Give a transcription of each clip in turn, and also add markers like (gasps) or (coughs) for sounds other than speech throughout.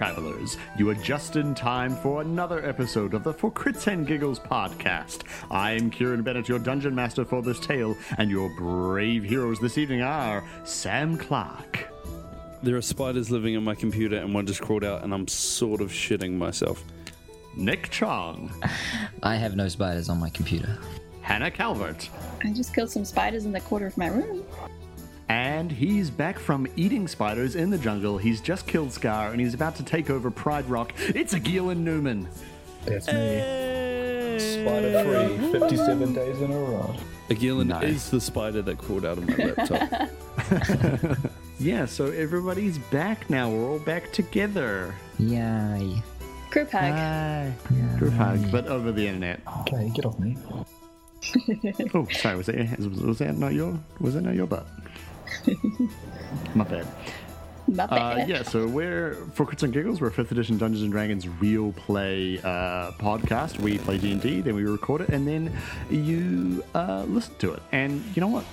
Welcome, weary travelers. You are just in time for another episode of the For Crits and Giggles podcast. I am Kieran Bennett, your dungeon master for this tale, and your brave heroes this evening are Sam Clark, There are spiders living in my computer, and one just crawled out, and I'm sort of shitting myself. Nick Chong, I have no spiders on my computer. Hannah Calvert, I just killed some spiders in the corner of my room. And he's back from eating spiders in the jungle. He's just killed Scar, and he's about to take over Pride Rock. It's a Gillen Newman. That's me. Spider free, 57 days in a row. Agilin Nice. is the spider that crawled out of my laptop. (laughs) Yeah, so everybody's back now. We're all back together. Yay. Group hug. Hi. Group hug, but over the internet. Okay, get off me. Oh, sorry. Was that was, was that not your was that not your butt? (laughs) My bad. Muppet. Uh, yeah, so we're for Crits and Giggles. We're a fifth edition Dungeons and Dragons real play uh, podcast. We play D and D, then we record it, and then you uh, listen to it. And you know what,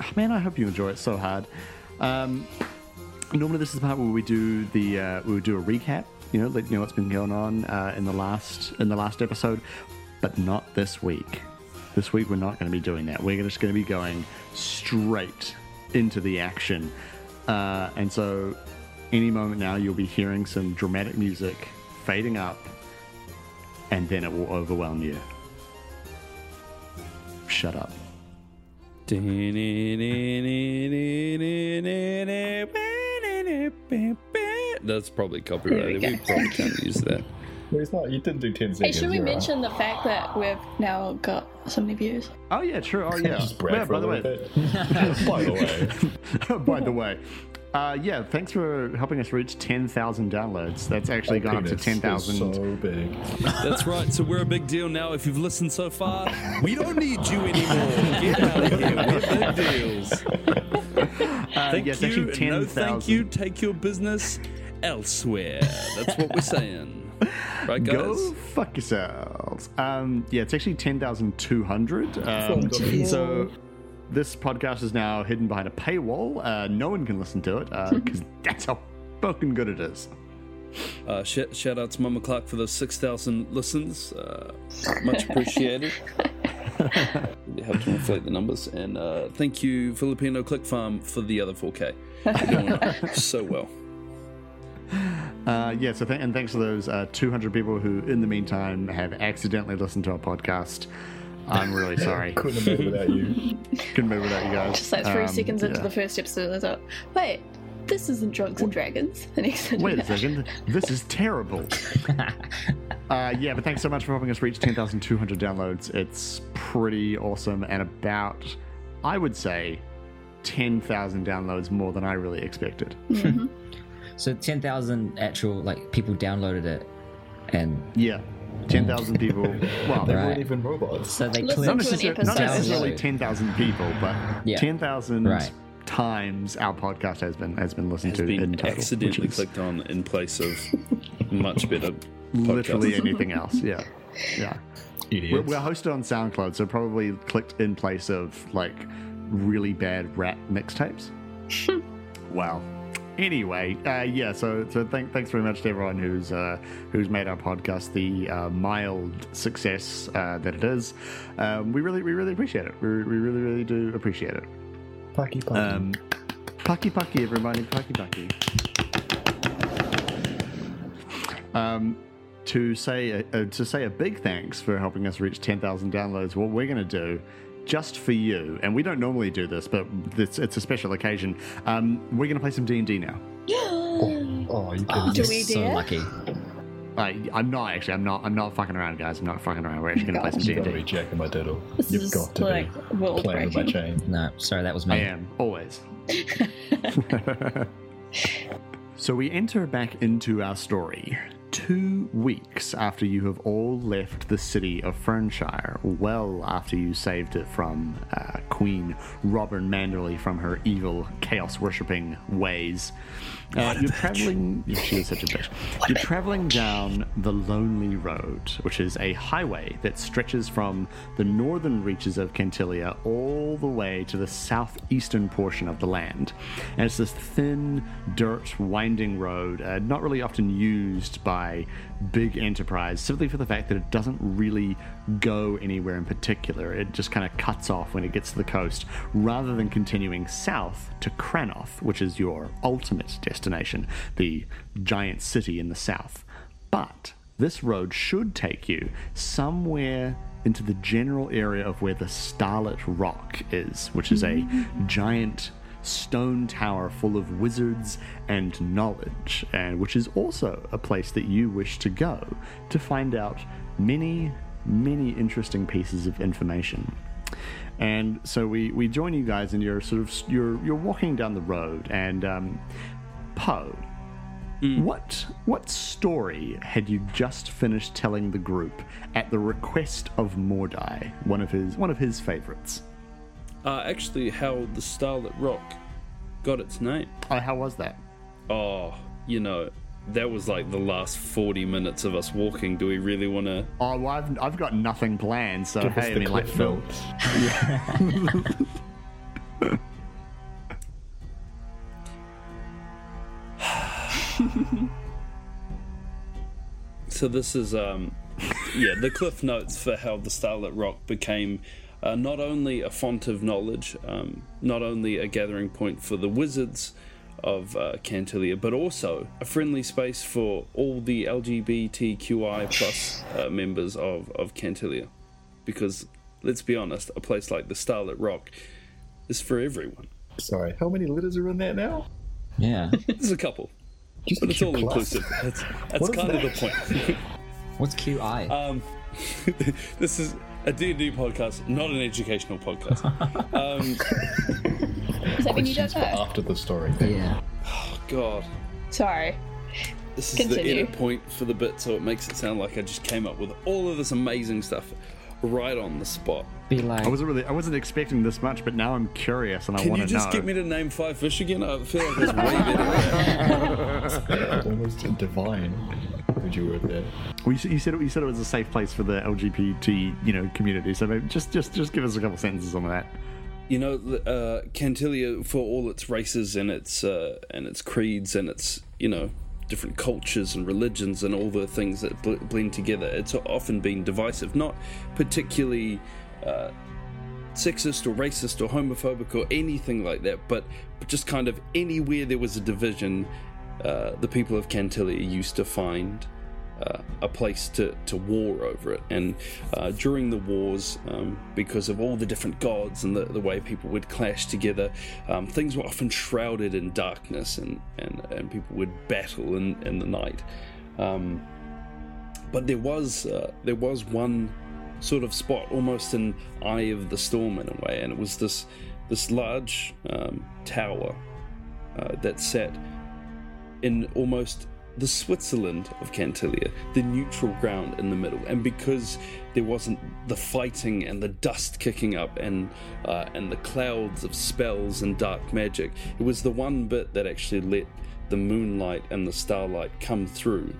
Oh, man, I hope you enjoy it so hard. Um, normally, this is the part where we do the uh, we do a recap. You know, let you know what's been going on uh, in the last in the last episode, but not this week. This week, we're not going to be doing that. We're just going to be going straight into the action. Uh, and so, any moment now, you'll be hearing some dramatic music fading up, and then it will overwhelm you. Shut up. That's probably copyrighted. We probably can't use that. No, it's not. You didn't do 10 hey, seconds. should we you're right. mention the fact that we've now got so many views? Oh yeah, true. Oh (laughs) yeah. Just Yeah, (laughs) by the way. By the way, by the way, uh, yeah, thanks for helping us reach ten thousand downloads. That's actually gone up to penis ten. So big. That's right. So we're a big deal now. If you've listened so far, we don't need you anymore. Get out of here. We're big deals. Uh, Thank yes, you. ten no, thousand. thank you. Take your business elsewhere. That's what we're saying. (laughs) Right, guys? Go fuck yourselves. Um, yeah, it's actually ten thousand two hundred. Um, so this podcast is now hidden behind a paywall. Uh, no one can listen to it (laughs) because that's how fucking good it is. Uh, sh- shout out to Mama Clark for those 6,000 listens. Uh, much appreciated. you have to inflate the numbers. And uh, thank you, Filipino Click Farm, for the other 4K. You're doing (laughs) so well. Uh, yeah, so th- and thanks to those uh, 200 people who, in the meantime, have accidentally listened to our podcast. I'm really (laughs) sorry. Couldn't have made without you. Couldn't move without you guys. Just like three Um, seconds into the first episode, I thought, wait, this isn't Drunks and Dragons. (laughs) And he said, Wait a second. This is terrible. (laughs) uh, yeah, but thanks so much for helping us reach 10,200 downloads. It's pretty awesome and about, I would say, 10,000 downloads more than I really expected. So 10,000 actual, like, people downloaded it. And Yeah, 10,000 people. Well, (laughs) They Right. weren't even robots. so they Listen not, clicked. to an necessar- not necessarily 10,000 people, but Yeah. 10,000 Right. times our podcast has been has been listened Has to in total, accidentally is clicked on in place of much better literally anything else. Yeah, yeah. We're, we're hosted on SoundCloud, so probably clicked in place of like really bad rap mixtapes. (laughs) wow. Anyway, uh, yeah. So, so thank, thanks very much to everyone who's uh, who's made our podcast the uh, mild success uh, that it is. Um, we really, we really appreciate it. We, we really, really do appreciate it. Pucky, pucky. Um, pucky, pucky, everybody, pucky, pucky. Um, to say a, uh, to say a big thanks for helping us reach 10,000 downloads. What we're going to do, just for you, and we don't normally do this, but it's, it's a special occasion. Um, we're going to play some D and D now. (gasps) oh, you Oh, could Do you're we so dare? lucky. I, I'm not actually. I'm not. I'm not fucking around, guys. I'm not fucking around. We're actually going to play some D You've and got to be D. jacking my diddle. This You've got to like be world playing with my chain. No, sorry, that was me. I me. am always. (laughs) (laughs) so we enter back into our story. Two weeks after you have all left the city of Fernshire, well after you saved it from uh, Queen Robin Manderley from her evil, chaos worshipping ways, uh, you're traveling. (laughs) She is such a bitch. You're traveling down the Lonely Road, which is a highway that stretches from the northern reaches of Cantilia all the way to the southeastern portion of the land. And it's this thin, dirt, winding road, uh, not really often used by big enterprise, simply for the fact that it doesn't really go anywhere in particular. It just kind of cuts off when it gets to the coast, rather than continuing south to Kranoth, which is your ultimate destination, the giant city in the south. But this road should take you somewhere into the general area of where the Starlit Rock is, which is a mm-hmm. giant stone tower full of wizards and knowledge, and which is also a place that you wish to go to find out many, many interesting pieces of information. And so we, we join you guys, and you're sort of you're you're walking down the road, and um, Poe, what what story had you just finished telling the group at the request of Mordai, one of his one of his favorites? Uh, actually, how the Starlit Rock got its name. Oh, how was that? Oh, you know, that was like the last 40 minutes of us walking. Do we really want to? Oh, well, I've, I've got nothing planned, so Give us hey, I mean, like cliff Phil. (laughs) So this is, um, yeah, the cliff notes for how the Starlit Rock became uh, not only a font of knowledge, um, not only a gathering point for the wizards of uh, Cantilia, but also a friendly space for all the LGBTQI plus uh, members of, of Cantilia. Because let's be honest, a place like the Starlit Rock is for everyone. Sorry, how many letters are in that now? Yeah. (laughs) There's a couple, Just but it's all plus. inclusive. That's, that's What is kind of the point. What's QI? Um, (laughs) this is a D&D podcast, not an educational podcast. (laughs) Um, Does that mean you don't know? after the story. yeah. God, Sorry. this is Continue. the edit point for the bit, so it makes it sound like I just came up with all of this amazing stuff right on the spot. Be like, I wasn't really, I wasn't expecting this much, but now I'm curious and I want to know. Can want you to just get me to name five fish again? I feel like it's way better. Yeah, (laughs) (laughs) almost divine. Would you word there? Well, you, you said it, you said it was a safe place for the LGBT, you know, community. So maybe just, just, just give us a couple sentences on that. You know, uh, Cantilia, for all its races and its uh, and its creeds and its you know different cultures and religions and all the things that bl- blend together, it's often been divisive. Not particularly uh, sexist or racist or homophobic or anything like that, but, but just kind of anywhere there was a division, uh, the people of Cantilia used to find uh, a place to, to war over it. And uh, during the wars, um, because of all the different gods and the, the way people would clash together, um, things were often shrouded in darkness and, and, and people would battle in, in the night. Um, but there was uh, there was one sort of spot, almost an eye of the storm in a way, and it was this this large um, tower uh, that sat in almost the Switzerland of Cantilia, the neutral ground in the middle, and because there wasn't the fighting and the dust kicking up and uh, and the clouds of spells and dark magic, it was the one bit that actually let the moonlight and the starlight come through.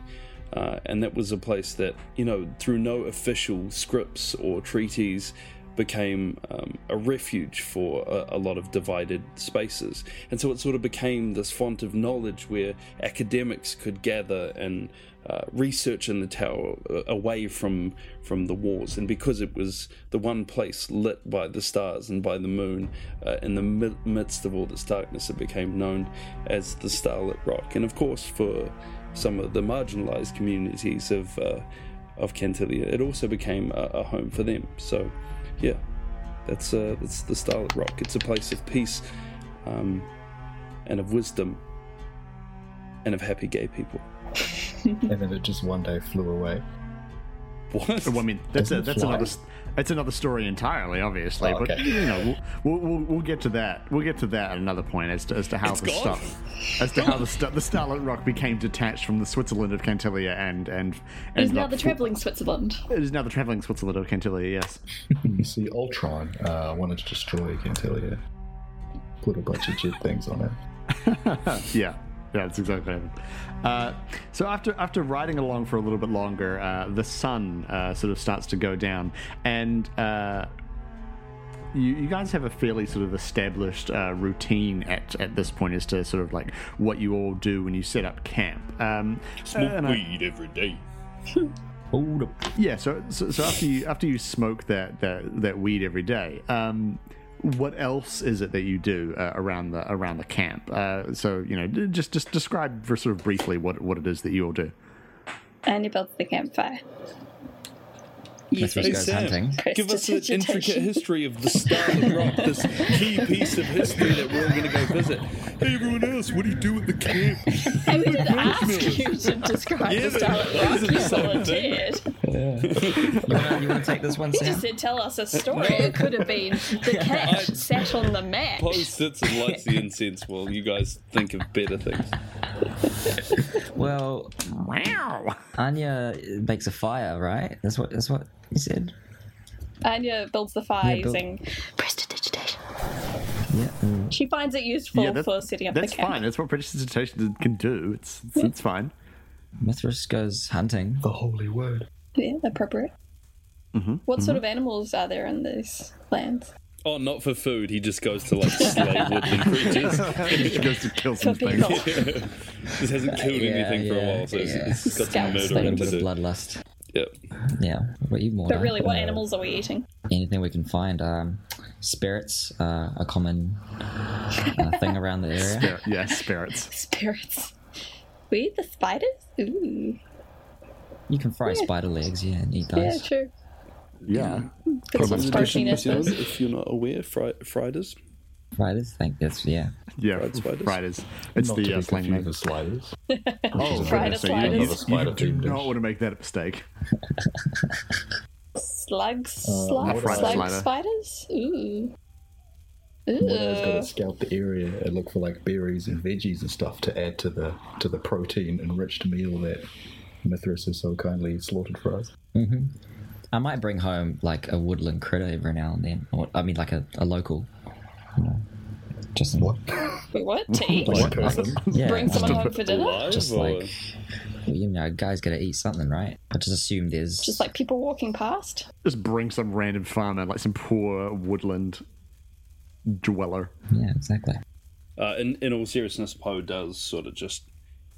Uh, and that was a place that, you know, through no official scripts or treaties, became um, a refuge for a, a lot of divided spaces. And so it sort of became this font of knowledge where academics could gather and uh, research in the tower uh, away from from the wars. And because it was the one place lit by the stars and by the moon, uh, in the mi- midst of all this darkness, it became known as the Starlit Rock. And of course, for some of the marginalized communities of uh, of Cantilia, it also became a, a home for them. So, yeah, that's uh, that's the Starlit Rock. It's a place of peace, um, and of wisdom, and of happy gay people. (laughs) And then it just one day flew away. What? Well, I mean, that's a, Doesn't that's fly. another that's another story entirely, obviously. Oh, But you know, we'll, we'll, we'll, we'll get to that. We'll get to that at another point as to, as to how It's the gone? stuff as to how the sta- the Starlit Rock became detached from the Switzerland of Cantilia and and and is now the fu- travelling Switzerland. It is now the traveling Switzerland of Cantilia. Yes. (laughs) You see, Ultron uh, wanted to destroy Cantilia. Put a bunch of jet things on it. (laughs) Yeah, yeah, that's exactly what happened. Uh, so after after riding along for a little bit longer, uh, the sun uh, sort of starts to go down, and uh, you, you guys have a fairly sort of established uh, routine at at this point as to sort of like what you all do when you set up camp. Um, Smoke and I- weed every day. (laughs) Hold up. yeah, so, so so after you after you smoke that that, that weed every day, um, what else is it that you do uh, around the around the camp? Uh, so you know, just just describe for sort of briefly what what it is that you all do. And you built the campfire. Mithras Using goes Sam, hunting. Give us an intricate history of the Starlit (laughs) Rock, this key piece of history that we're all going to go visit. Hey, everyone else, what do you do at the camp? I did ask you to describe Yeah, the but Starlit that Rock. You volunteered. You wanna, you wanna take this one, He just said, tell us a uh, story. It could have been the (laughs) cat sat on the mat. Poe sits and lights the incense while you guys think of better things. Well, Wow. Anya makes a fire, right? That's what that's what he said. Anya builds the fire Yeah, build- using prestidigitation. Yeah. mm. She finds it useful Yeah, that's, for setting up the that's camp. fine. That's what prestidigitation can do. It's it's, it's fine. Mithras goes hunting. The holy word. Yeah, appropriate. Mm-hmm, What sort of animals are there in these lands? Oh, not for food. He just goes to like slay woodland (laughs) creatures. (laughs) He goes to kill For some things. (laughs) people. Just hasn't killed Yeah, anything for a yeah, while, so it's, yeah. it's got some Scouts, A murdering little to bit of do. bloodlust. Yep. Yeah. What you more? But really, what animals are we eating? Anything we can find. Um, spirits are a common uh, thing around the area. Spirit, yes, spirits. (laughs) Spirits. We eat the spiders? Ooh. You can fry spider legs, yeah, and eat Yeah, those. true. Yeah. Put some protein in Listeners, it. if you're not aware, fri- Fridays. Spiders, think that's yeah. Yeah, Fried spiders? Fridays. It's Not the to uh, be slang name. confused with sliders. (laughs) Oh, Fried goodness, so you, you, spider you do themed not want to make that a mistake. Slugs? Uh, Slug, fried slug slider. spiders? Ooh. Mordo's got Ooh. to scout the area and look for like berries and veggies and stuff to add to the to the protein enriched meal that Mithras has so kindly slaughtered for us. I might bring home like a woodland critter every now and then. Or, I mean, like a, a local. You know, just What? Wait, (laughs) what? To eat? Like? (laughs) Yeah, Bring someone home for dinner? Alive Just or like you know, guys got to eat something, right? I just assume there's Just like people walking past? Just bring some random farmer, like some poor woodland dweller. yeah, exactly. Uh, in, in all seriousness, Poe does sort of just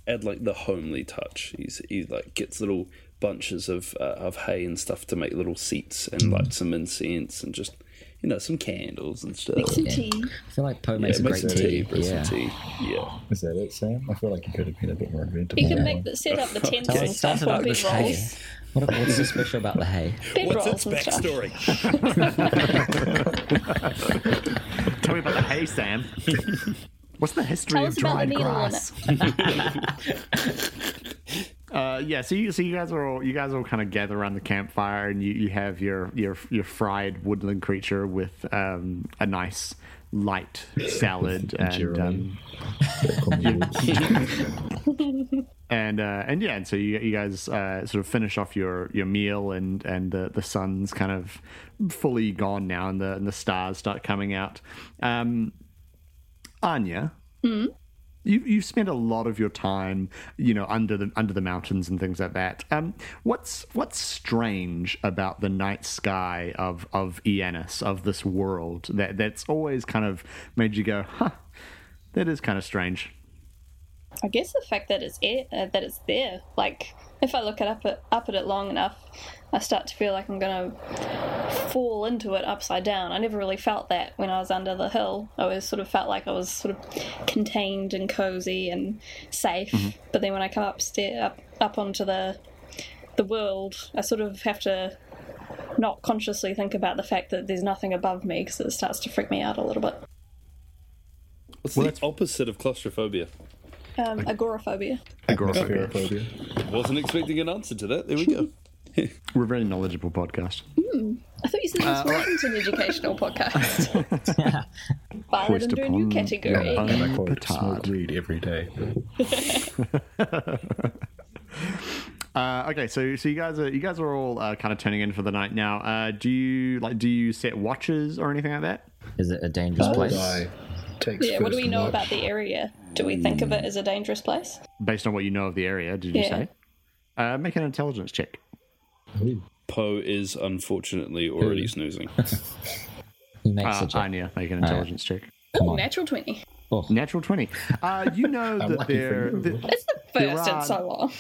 add like the homely touch. He's he like gets little bunches of uh, of hay and stuff to make little seats and light some incense and just you know some candles and stuff. Make some Yeah, tea. I feel like Poe makes a great some tea. bring Yeah. some tea. Yeah. Is that it, Sam? I feel like you could have been a bit more inventive. You on can make one. the, set up the (laughs) tents Tell and us, tell us stuff on about this bed hay. rolls. What, what's so special about the hay? Bed (laughs) What's rolls its backstory? (laughs) Tell me about the hay, Sam. What's the history Tell of us about the dried grass? Uh, yeah, so you so you guys are all you guys all kind of gather around the campfire, and you, you have your your your fried woodland creature with um, a nice light salad (laughs) and um, (laughs) and uh, and yeah, and so you you guys uh, sort of finish off your, your meal, and and the the sun's kind of fully gone now, and the and the stars start coming out. Um, Anya, you you spent a lot of your time, you know, under the under the mountains and things like that. Um, what's what's strange about the night sky of of Iannis of this world that that's always kind of made you go, huh? That is kind of strange. I guess the fact that it's air, uh, that it's there. Like if I look it up at, up at it long enough, I start to feel like I'm gonna fall into it upside down. I never really felt that when I was under the hill. I always sort of felt like I was sort of contained and cozy and safe. Mm-hmm. But then when I come upstairs up up onto the the world, I sort of have to not consciously think about the fact that there's nothing above me because it starts to freak me out a little bit. What's Well, the that's- opposite of claustrophobia? Um, agoraphobia. Agoraphobia. Agoraphobia. Wasn't expecting an answer to that. There we go. (laughs) We're a very knowledgeable podcast. I thought you said Uh, wasn't an educational podcast. File it Hoist under a new upon- category. upon- And I quote, Petard. smoke weed every day. (laughs) Uh, okay, so so you guys are you guys are all uh, kind of turning in for the night now. Uh, do you like do you set watches or anything like that? Is it a dangerous place? Takes Yeah, what do we know watch. about the area? Do we think of it as a dangerous place? Based on what you know of the area, did you Yeah. say? Uh, make an intelligence check. Poe is unfortunately already snoozing. (laughs) (laughs) Who makes Uh, a check? Anya, make an intelligence check. Oh, natural 20. Natural twenty. Uh, you know (laughs) that there, you. It's the first in are- so long.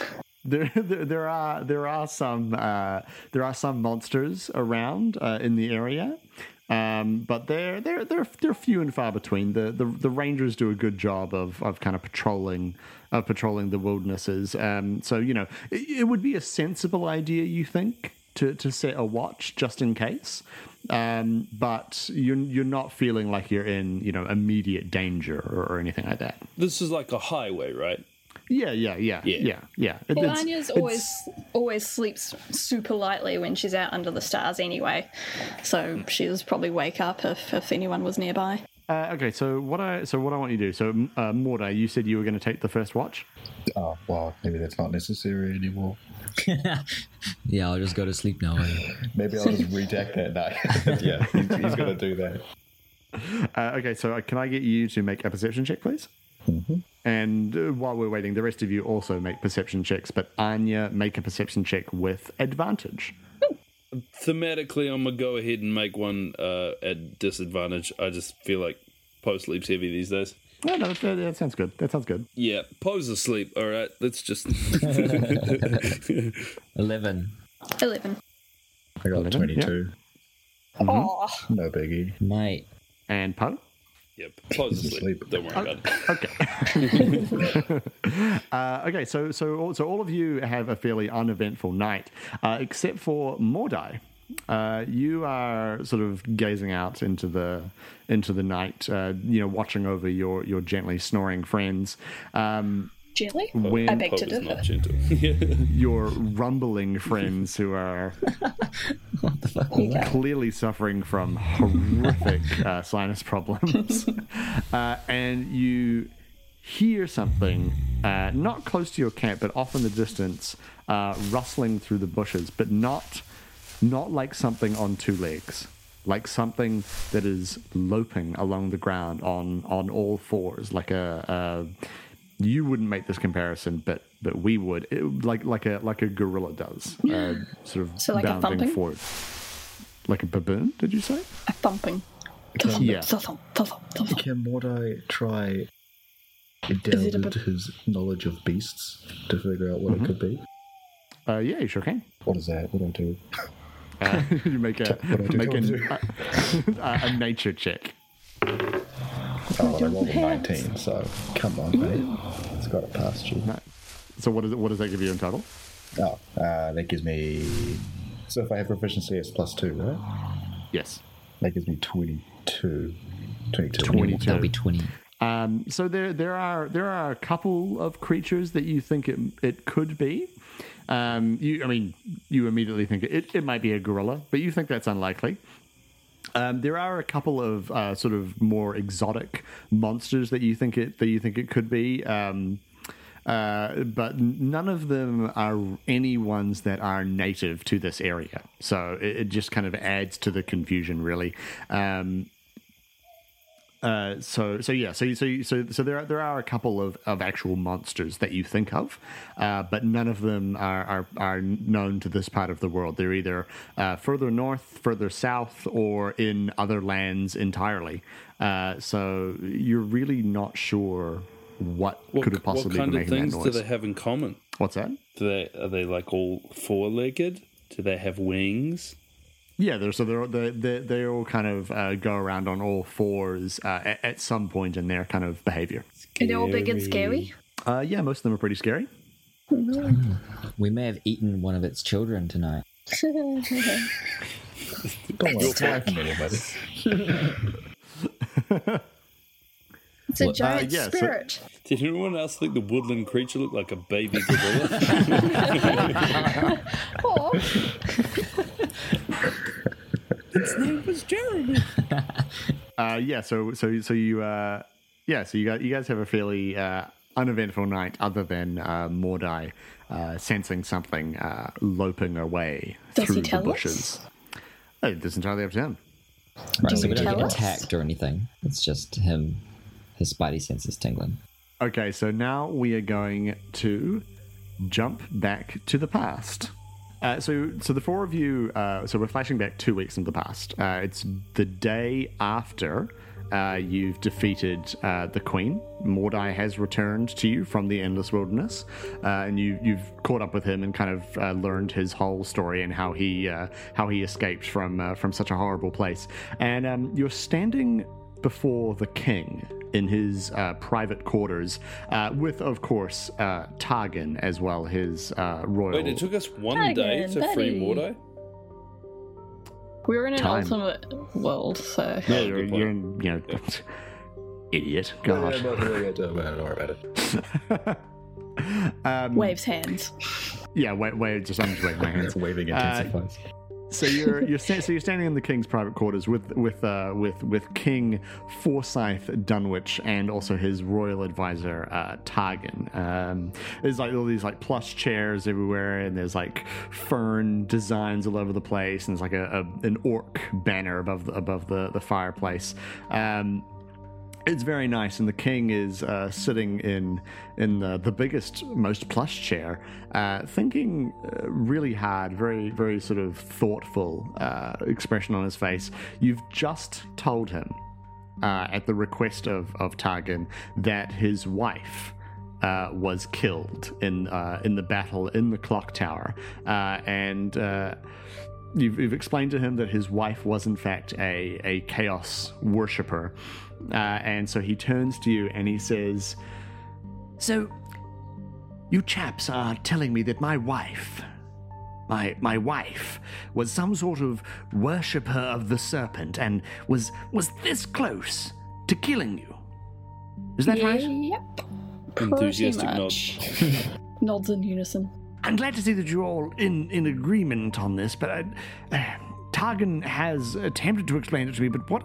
there, there, there are there are some uh, there are some monsters around uh, in the area, um, but they're they're they're they're few and far between. The, the the rangers do a good job of of kind of patrolling of patrolling the wildernesses. Um, so you know it, it would be a sensible idea, you think, to to set a watch just in case. Um, but you're you're not feeling like you're in you know immediate danger or, or anything like that. this is like a highway, right? Yeah, yeah, yeah, Yeah. yeah, yeah. It- Well, it's- Anya's it's- always always sleeps super lightly when she's out under the stars anyway, so she'll probably wake up if, if anyone was nearby. Uh, okay, so what I so what I want you to do. So, uh, Mordai, you said you were going to take the first watch. Oh, well, maybe that's not necessary anymore. (laughs) Yeah, I'll just go to sleep now. Maybe I'll just redact that night. (laughs) yeah, he's, he's going to do that. (laughs) Uh, okay, so uh, can I get you to make a perception check, please? And uh, while we're waiting, the rest of you also make perception checks, but Anya, make a perception check with advantage. Thematically, I'm gonna go ahead and make one uh, at disadvantage. I just feel like Poe sleeps heavy these days. No, no, that, that sounds good. That sounds good. Yeah, Poe's asleep. All right, let's just. (laughs) (laughs) 11. 11. I got Eleven, 22. Oh, No biggie. Mate, And Poe? Yep, Poe's He's asleep. asleep. Don't worry about it. Okay. (laughs) uh, okay, so so all, so all of you have a fairly uneventful night, uh, except for Mordai. Uh, you are sort of gazing out into the into the night, uh, you know, watching over your your gently snoring friends. Um, gently? when I beg Poe to is differ. not gentle. (laughs) your (laughs) rumbling friends who are (laughs) clearly suffering from horrific uh, sinus problems, uh, and you hear something uh, not close to your camp, but off in the distance, uh, rustling through the bushes, but not not like something on two legs. Like something that is loping along the ground on, on all fours, like a, a you wouldn't make this comparison, but but we would, It- like like a like a gorilla does, uh, sort of So like a bounding thumping? forward, like a baboon. Did you say? A thumping. Yeah. Thump, thump, thump, thump. Can Mordai try Is delve it a into his knowledge of beasts to figure out what it could be? Uh, yeah, you sure can. What is that? What do I do? Uh, (laughs) you make a What do I do? make What do an, (laughs) a, a nature check. Oh, well, I rolled a 19, so come on, mate. It's got it past you. So what does it, what does that give you in total? Oh, uh, that gives me. So if I have proficiency, it's plus two, right? Yes. That gives me 22. 22. 22. that'll be 20. Um, so there there are there are a couple of creatures that you think it it could be. Um, you I mean you immediately think it, it might be a gorilla, but you think that's unlikely. Um, there are a couple of uh, sort of more exotic monsters that you think it that you think it could be. Um, uh, but none of them are any ones that are native to this area. So it, it just kind of adds to the confusion, really. Um, uh, so so yeah so so so so there are there are a couple of, of actual monsters that you think of, uh, but none of them are, are are known to this part of the world. They're either uh, further north, further south, or in other lands entirely. Uh, so you're really not sure what, What, could have what possibly kind been of making things that do they have in common? What's that? Do they are they like all four legged? Do they have wings? Yeah, they're, so they're, they they they all kind of uh, go around on all fours uh, at, at some point in their kind of behavior. Are they all big and scary? Uh, yeah, most of them are pretty scary. We may have eaten one of its children tonight. (laughs) Don't want to fly anybody. It's a What- giant uh, yeah, so- spirit. Did anyone else think the woodland creature looked like a baby gorilla? (laughs) Or His name was Jeremy. (laughs) Uh, yeah, so so so you uh, yeah, so you guys you guys have a fairly uh, uneventful night, other than uh, Mordai uh, sensing something uh, loping away Does he through tell the us? bushes. Oh, it's entirely up to him. Right, so we don't tell get us? attacked or anything. It's just him, his spidey senses tingling. Okay, so now we are going to jump back to the past. Uh, so, so the four of you. Uh, so we're flashing back two weeks into the past. Uh, it's the day after uh, you've defeated uh, the Queen. Mordai has returned to you from the Endless Wilderness, uh, and you, you've caught up with him and kind of learned his whole story and how he how he escaped from from such a horrible place. And um, you're standing before the king in his uh, private quarters, uh, with, of course, uh, Targan as well, his uh, royal. Wait, it took us one Hi day again, to free buddy. Mordai? we were in an Time. alternate world, so Yeah, Oh, you're, good point. you're in, you know, (laughs) idiot. God. Yeah, but we don't worry about it. (laughs) um, waves hands. Yeah, wait, wait, just I'm just waving my hands. It's (laughs) waving Uh, intensifies. So you're you're sta- so you're standing in the king's private quarters with with uh, with with King Forsyth Dunwich and also his royal advisor uh, Targan. Um, there's like all these like plush chairs everywhere, and there's like fern designs all over the place, and there's like a, a an orc banner above the, above the the fireplace. Um, it's very nice, and the king is uh, sitting in in the, the biggest, most plush chair, uh, thinking uh, really hard, very very sort of thoughtful uh, expression on his face. You've just told him, uh, at the request of of Targan, that his wife. Uh, was killed in in the battle in the clock tower, and You've, you've explained to him that his wife was in fact a, a chaos worshipper, uh, and so he turns to you and he says, "So, you chaps are telling me that my wife, my my wife, was some sort of worshipper of the serpent and was was this close to killing you? Is that right? Yep. Pretty Enthusiastic nod. much. (laughs) Nods in unison. I'm glad to see that you're all in, in agreement on this, but uh, uh, Targan has attempted to explain it to me. But what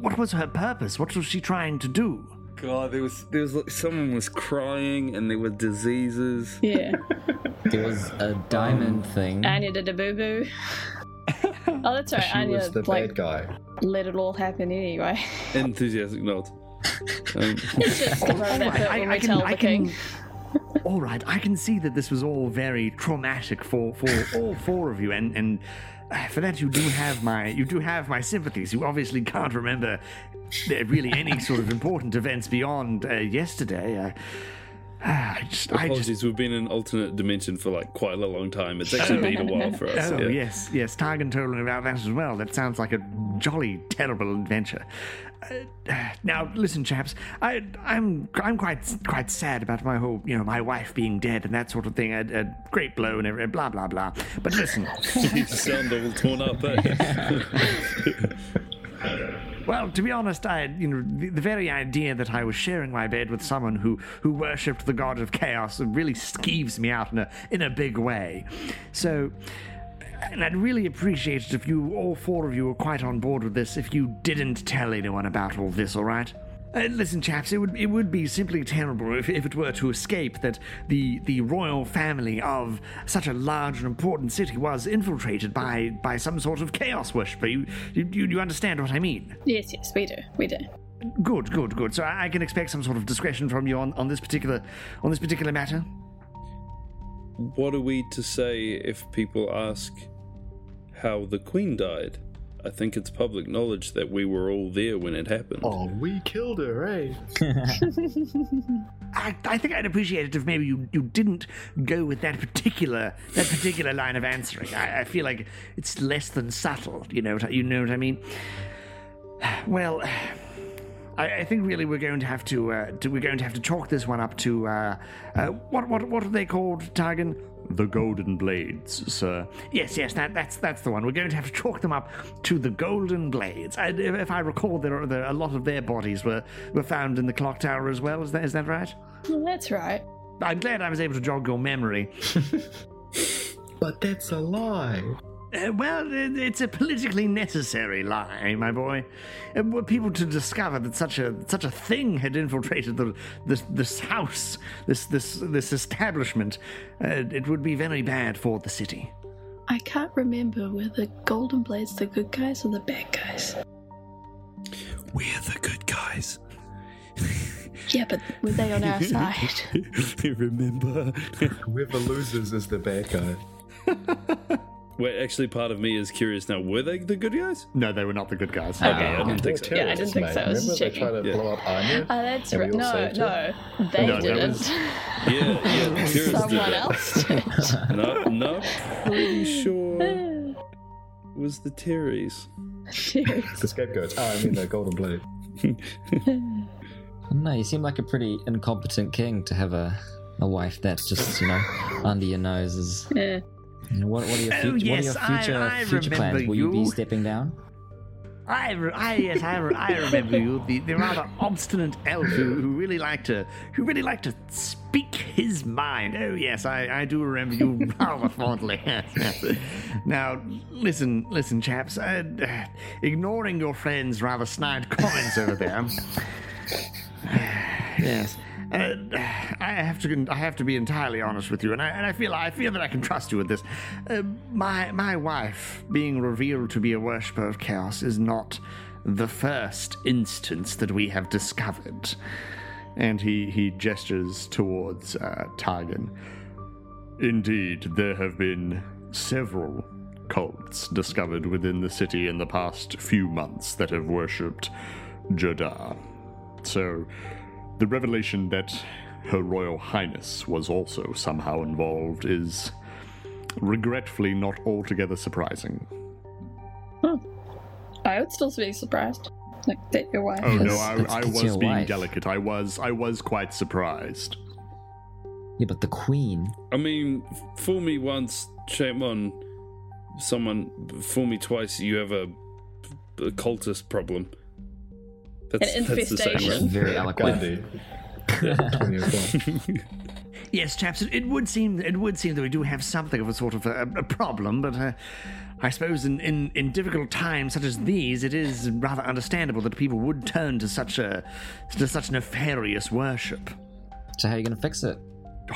what was her purpose? What was she trying to do? God, there was there was like someone was crying and there were diseases. Yeah. (laughs) There was a diamond thing. Anya did a boo boo. (laughs) Oh, that's right. She Anya was the like bad guy. let it all happen anyway. Enthusiastic note. (laughs) Um, It's just the part of that bit when we tell the king. All right, I can see that this was all very traumatic for, for all four of you, and and uh, for that you do have my you do have my sympathies. You obviously can't remember really any sort of important events beyond uh, yesterday. Uh, I just, I just we've been in alternate dimension for like quite a long time. It's actually been a while for us. (laughs) Oh yeah. yes, yes. Targan told me about that as well. That sounds like a jolly terrible adventure. Uh, (sighs) now, listen, chaps. I, I'm, I'm quite, quite sad about my whole, you know, my wife being dead and that sort of thing. A, a great blow and everything, blah blah blah. But listen, (laughs) you sound all torn up. Eh? (laughs) well, to be honest, I, you know, the, the very idea that I was sharing my bed with someone who, who worshipped the god of chaos really skeeves me out in a, in a big way. So. And I'd really appreciate it if you, all four of you, were quite on board with this. If you didn't tell anyone about all this, all right? Uh, listen, chaps, it would it would be simply terrible if, if it were to escape that the the royal family of such a large and important city was infiltrated by by some sort of chaos worshipper. You you, you understand what I mean? Yes, yes, we do. We do. Good, good, good. So I I can expect some sort of discretion from you on, on this particular on this particular matter. what are we to say if people ask how the Queen died? I think it's public knowledge that we were all there when it happened. Oh, we killed her, eh? (laughs) I, I think I'd appreciate it if maybe you, you didn't go with that particular that particular line of answering. I, I feel like it's less than subtle. You know what I, you know what I mean? (sighs) Well, (sighs) I, I think really we're going to have to, uh, to we're going to have to chalk this one up to uh, uh, what what what are they called, Targan? The Golden Blades, sir. Yes, yes, that, that's that's the one. We're going to have to chalk them up to the Golden Blades. I, if, if I recall, there are there, a lot of their bodies were, were found in the clock tower as well. Is that is that right? Well, that's right. I'm glad I was able to jog your memory. (laughs) But that's a lie. Uh, well, it's a politically necessary lie, my boy. Uh, were people to discover that such a such a thing had infiltrated the this this house, this this this establishment, uh, it would be very bad for the city. I can't remember were the Golden Blades the good guys or the bad guys. We're the good guys. (laughs) Yeah, but were they on our side? (laughs) Remember? Whoever loses is the bad guy. (laughs) Wait, actually, part of me is curious now. Were they the good guys? No, they were not the good guys. Oh, okay, I didn't think so. Yeah, I didn't think so. I was Remember just they tried to checking. blow up Anya? Oh, that's And we right. all No, saved no, they No, that didn't. was- (laughs) Yeah, yeah. the did Someone that. else did. (laughs) No, no. Pretty sure it was the Terrys. The scapegoats. Oh, I mean the golden blade. (laughs) No, you seem like a pretty incompetent king to have a, a wife that's just, you know, under your nose. Is, Yeah. What, what are your, Oh, fut- what are your future, I future plans? Will you be stepping down? I, re- I yes, I, re- I remember you, the, the rather obstinate elf who, who really liked to who really liked to speak his mind. Oh yes, I, I do remember you (laughs) rather fondly. Yes, (laughs) yes. Now listen, listen, chaps. Uh, ignoring your friend's rather snide comments over there. (sighs) yes. Uh, (sighs) I have to. I have to be entirely honest with you, and I, and I feel. I feel that I can trust you with this. Uh, my my wife being revealed to be a worshipper of chaos is not the first instance that we have discovered. And he he gestures towards uh, Targan. Indeed, there have been several cults discovered within the city in the past few months that have worshipped Jadar. So, the revelation that Her Royal Highness was also somehow involved is regretfully not altogether surprising. I would still be surprised. Like that your wife Oh is. no, I, I was being wife. delicate. I was I was quite surprised. Yeah, but the queen. I mean, fool me once, shame on someone. Fool me twice, you have a, a cultist problem. That's, An that's the saying, infestation. right? Very eloquent. Gandhi. 20. (laughs) (laughs) Yes, chaps, it, it would seem it would seem that we do have something of a sort of a, a problem, but uh, I suppose in, in, in difficult times such as these, it is rather understandable that people would turn to such a to such nefarious worship. So how are you going to fix it?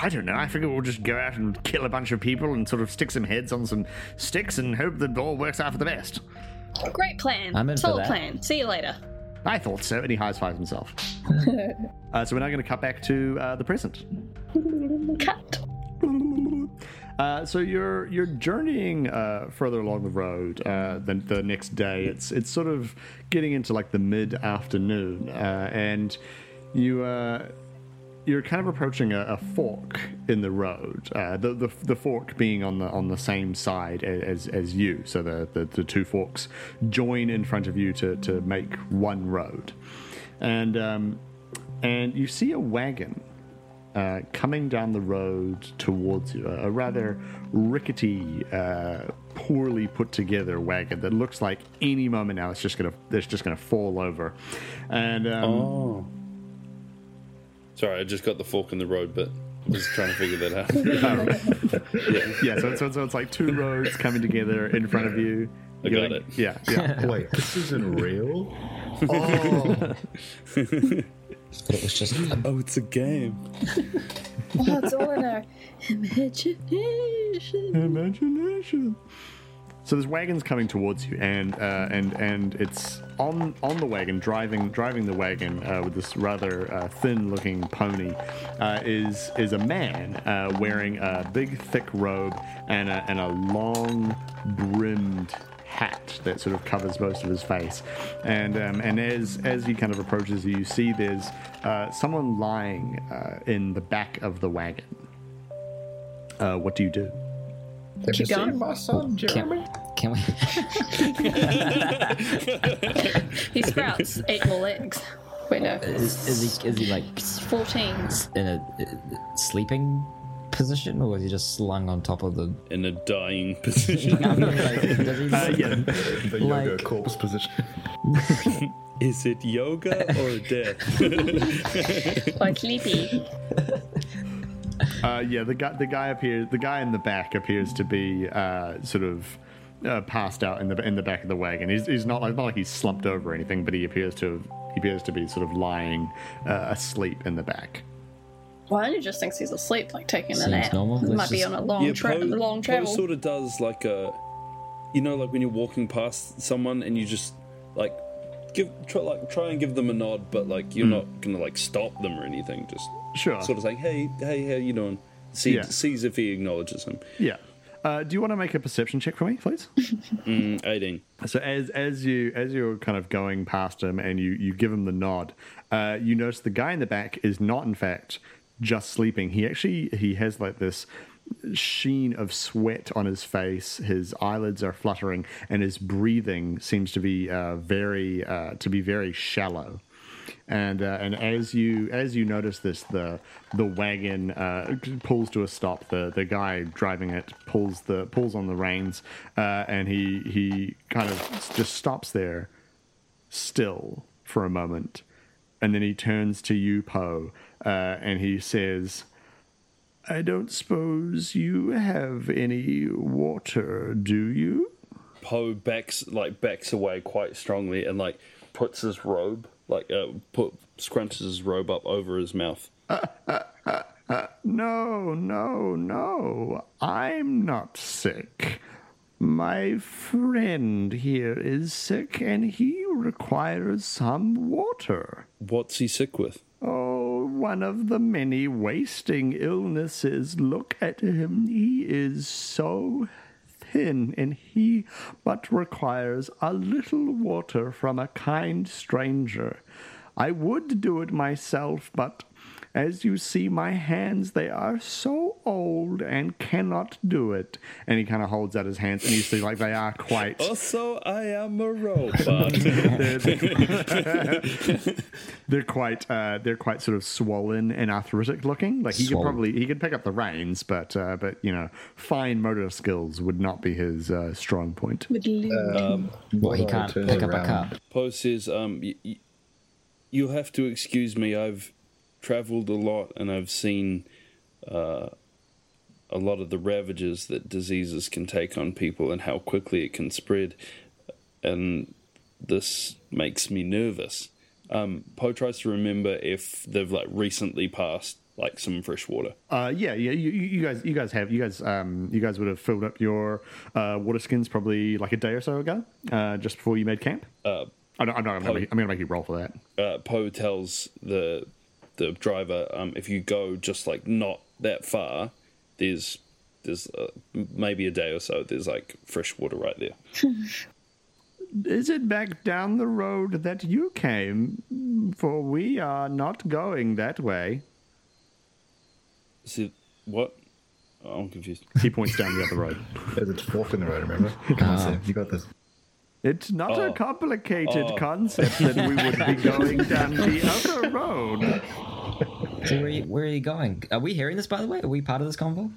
I don't know. I figure we'll just go out and kill a bunch of people and sort of stick some heads on some sticks and hope that it all works out for the best. Great plan. I'm in for Solid that. plan. See you later. I thought so, and he high fives himself. (laughs) uh, so we're now going to cut back to uh, the present. Cut. Uh, so you're you're journeying uh, further along the road uh, the, the next day. It's it's sort of getting into like the mid afternoon, uh, and you uh, you're kind of approaching a, a fork in the road. Uh, the, the the fork being on the on the same side as as you. So the, the, the two forks join in front of you to to make one road, and um, and you see a wagon uh, coming down the road towards you, a, rather rickety, uh, poorly put together wagon that looks like any moment now it's just gonna it's just gonna fall over, and um, Oh. Sorry, I just got the fork in the road, but I was trying to figure that out. (laughs) (laughs) yeah, so, so so it's like two roads coming together in front of you. I You're got like- it. Yeah, yeah. (laughs) Wait, this isn't real? Oh, But it was just oh, it's a game. Oh, it's all in our imagination. Imagination. So this wagon's coming towards you, and uh, and and it's on on the wagon, driving driving the wagon uh, with this rather uh, thin-looking pony, uh, is is a man uh, wearing a big thick robe and a, and a long brimmed hat that sort of covers most of his face. And um, and as as he kind of approaches you, you see there's uh, someone lying in the back of the wagon. What do you do? Have you Keep going. seen my son, Jeremy? can, can we? (laughs) He sprouts eight more legs. Wait, no. Is, is he is he like 14. in a uh, sleeping position, or is he just slung on top of the? In a dying position. I (laughs) mean, like, does he (laughs) Uh, yeah, The yoga Like- corpse position. Is it yoga or death? Quite sleepy. (laughs) Uh, yeah, the guy, the guy appears, the guy in the back appears to be uh, sort of uh, passed out in the in the back of the wagon. He's, he's not like not like he's slumped over or anything, but he appears to he appears to be sort of lying uh, asleep in the back. Why well, he just thinks he's asleep, like taking a nap. normal. He Let's might be on a long, yeah, tra- Poe, long Poe travel. sort of does like a, you know, like when you're walking past someone and you just like give try like try and give them a nod, but like you're not gonna like stop them or anything. Just Sure. sort of saying, hey, hey, how you doing? See, Yeah. sees if he acknowledges him. Yeah. Uh, do you want to make a perception check for me, please? (laughs) Mm, Eighteen. So as as you as you're kind of going past him and you you give him the nod, uh, you notice the guy in the back is not in fact just sleeping. He actually he has like this sheen of sweat on his face. His eyelids are fluttering, and his breathing seems to be uh, very uh, to be very shallow. And uh, and as you as you notice this, the the wagon uh, pulls to a stop. The the guy driving it pulls the pulls on the reins, uh, and he he kind of just stops there, still for a moment, and then he turns to you, Poe, uh, and he says, "I don't suppose you have any water, do you?" Poe backs like backs away quite strongly and like puts his robe like uh, put scrunches his robe up over his mouth. No, no, no. I'm not sick. My friend here is sick and he requires some water. What's he sick with? Oh, one of the many wasting illnesses. Look at him. He is so thin and he but requires a little water from a kind stranger. I would do it myself, but as you see, my hands, they are so old and cannot do it. And he kind of holds out his hands, and you see, like, they are quite. Also, I am a robot. (laughs) they're, they're, they're quite uh, they're quite sort of swollen and arthritic looking. Like he could probably he could pick up the reins, but uh, but you know, fine motor skills would not be his uh, strong point. With Lou. What he can't turn pick up a around- cup. Poe says, um, y- y- you'll have to excuse me. I've traveled a lot and I've seen uh, a lot of the ravages that diseases can take on people and how quickly it can spread. And this makes me nervous. Um, Poe tries to remember if they've like recently passed like some fresh water. Uh, yeah, yeah. You, you guys, you guys have you guys um you guys would have filled up your uh, water skins probably like a day or so ago, uh, just before you made camp. Uh, I don't, I'm not. I'm gonna, make, I'm gonna make you roll for that. uh, Poe tells the the driver, um, if you go just like not that far, there's there's uh, maybe a day or so. There's like fresh water right there. (laughs) Is it back down the road that you came? For we are not going that way. Is it what? Oh, I'm confused. He points down the other road. There's a fork in the road, remember? Come on, Sam, you got this. It's not a Oh. complicated Oh. concept that we would be (laughs) going down the other road. So where are, you, where are you going? Are we hearing this, by the way? Are we part of this convo?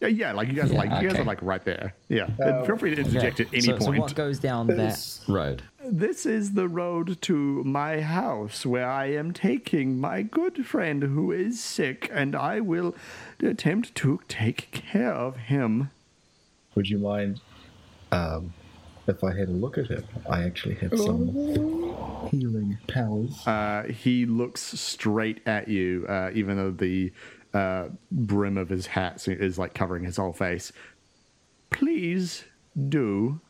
Yeah, yeah, like you guys, are Yeah, like you guys are like right there. Yeah, And feel free to interject at any so, point. So what goes down There's- that road? This is the road to my house where I am taking my good friend who is sick, and I will attempt to take care of him. Would you mind um, if I had a look at him? I actually have some healing powers. Uh, he looks straight at you, uh, even though the uh, brim of his hat is like covering his whole face. Please do.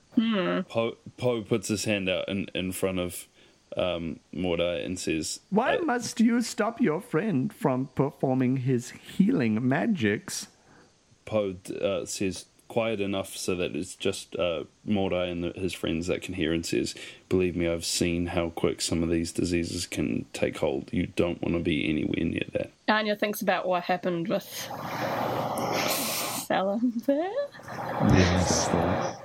Poe Poe puts his hand out in, in front of um, Mordai and says, Why uh, must you stop your friend from performing his healing magics? Poe uh, says quiet enough so that it's just uh, Mordai and the, his friends that can hear and says, Believe me, I've seen how quick some of these diseases can take hold. You don't want to be anywhere near that. Anya thinks about what happened with Salazar. Yes.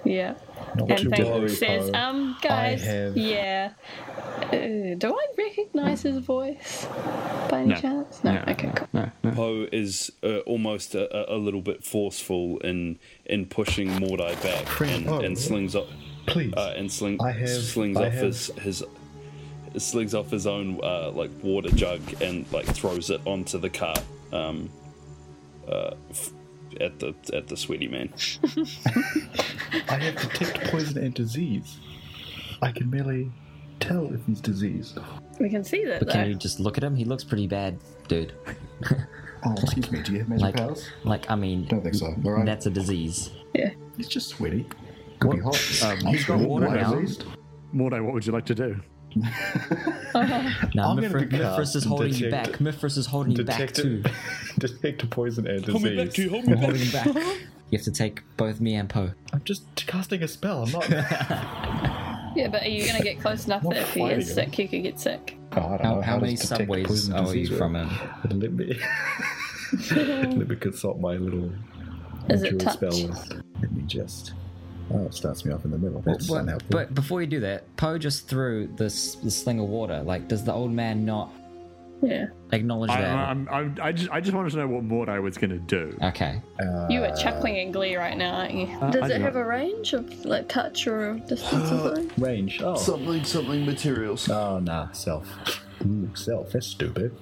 Yeah. Not and too thinks, says, um, guys, have- yeah. Uh, do I recognise his voice by any No. chance? No. No, okay, no, cool. no, no. Poe is uh, almost a, a- a little bit forceful in in pushing Mordai back and, Poe. and slings up Please. uh, and sling, I have- slings I off have- his his slings off his own uh, like water jug and like throws it onto the cart um, uh, f- at the at the sweaty man. (laughs) I have detect poison and disease. I can merely tell if he's diseased. We can see that But though. can you just look at him? He looks pretty bad, dude. Oh, excuse me. Do you have (laughs) magic Like, powers? like I mean, Don't think so. All right. that's a disease. Yeah. He's just sweaty. Could be hot. Um, he's got sure water now. diseased. Mordo, what would you like to do? No, I'm gonna Mithras, Mithras is and holding you back. Mithras is holding you back Detect, too. (laughs) detect poison and Hold me back, disease. too. Hold me I'm back. holding you back. You have to take both me and Poe. I'm just casting a spell. I'm not. (laughs) Yeah, but are you going to get close enough (laughs) Not that if he fighting is him. sick, you could get sick? Oh, I don't How, know. how many subways are you from him? (laughs) Let me. (laughs) let me consult my little Is it touch? spell list. Let me just. Oh, it starts me off in the middle. That's But, unhelpful. but before you do that, Poe just threw this, this sling of water. Like, does the old man not Yeah. acknowledge I, that? I'm, I'm, I, just, I just wanted to know what Mordo was going to do. okay. Uh, You are chuckling in glee right now, aren't you? Uh, Does I it do have not. a range of like touch or distance or (gasps) something? range. Oh. Something something materials. Oh, nah. Self. Ooh, self. That's stupid.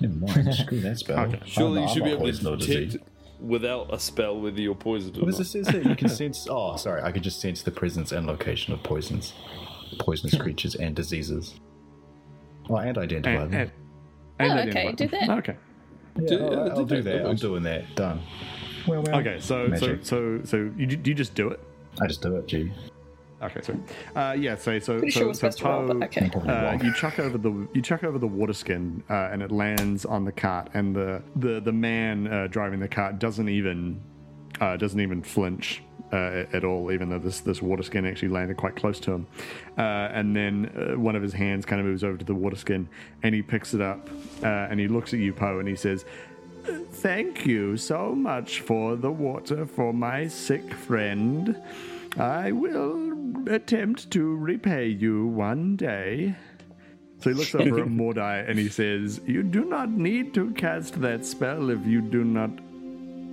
Never mind. (laughs) Screw that spell. Okay. Oh, Surely you should be able to detect without a spell whether you're poisoned or What not. does it say? You can (laughs) sense. Oh, sorry. I can just sense the presence and location of poisons, poisonous (laughs) creatures, and diseases. Oh, and identify And, them. and, and Oh, okay, do that. Okay. Yeah, Do- all yeah, right, I'll do do that, that. I'm doing that. Done. Well, well. Okay, so so Magic. so so you, do you just do it? I just do it. Gee. Okay, so uh, yeah, so so Pretty so, sure so supposed to roll, okay. Uh, you chuck over the you chuck over the water skin, uh, and it lands on the cart, and the the the man uh, driving the cart doesn't even uh, doesn't even flinch uh, at all, even though this this water skin actually landed quite close to him. Uh, and then uh, one of his hands kind of moves over to the water skin, and he picks it up, uh, and he looks at you, Poe, and he says. Thank you so much for the water for my sick friend. I will attempt to repay you one day. So he looks over at (laughs) Mordai and he says, You do not need to cast that spell if you do not.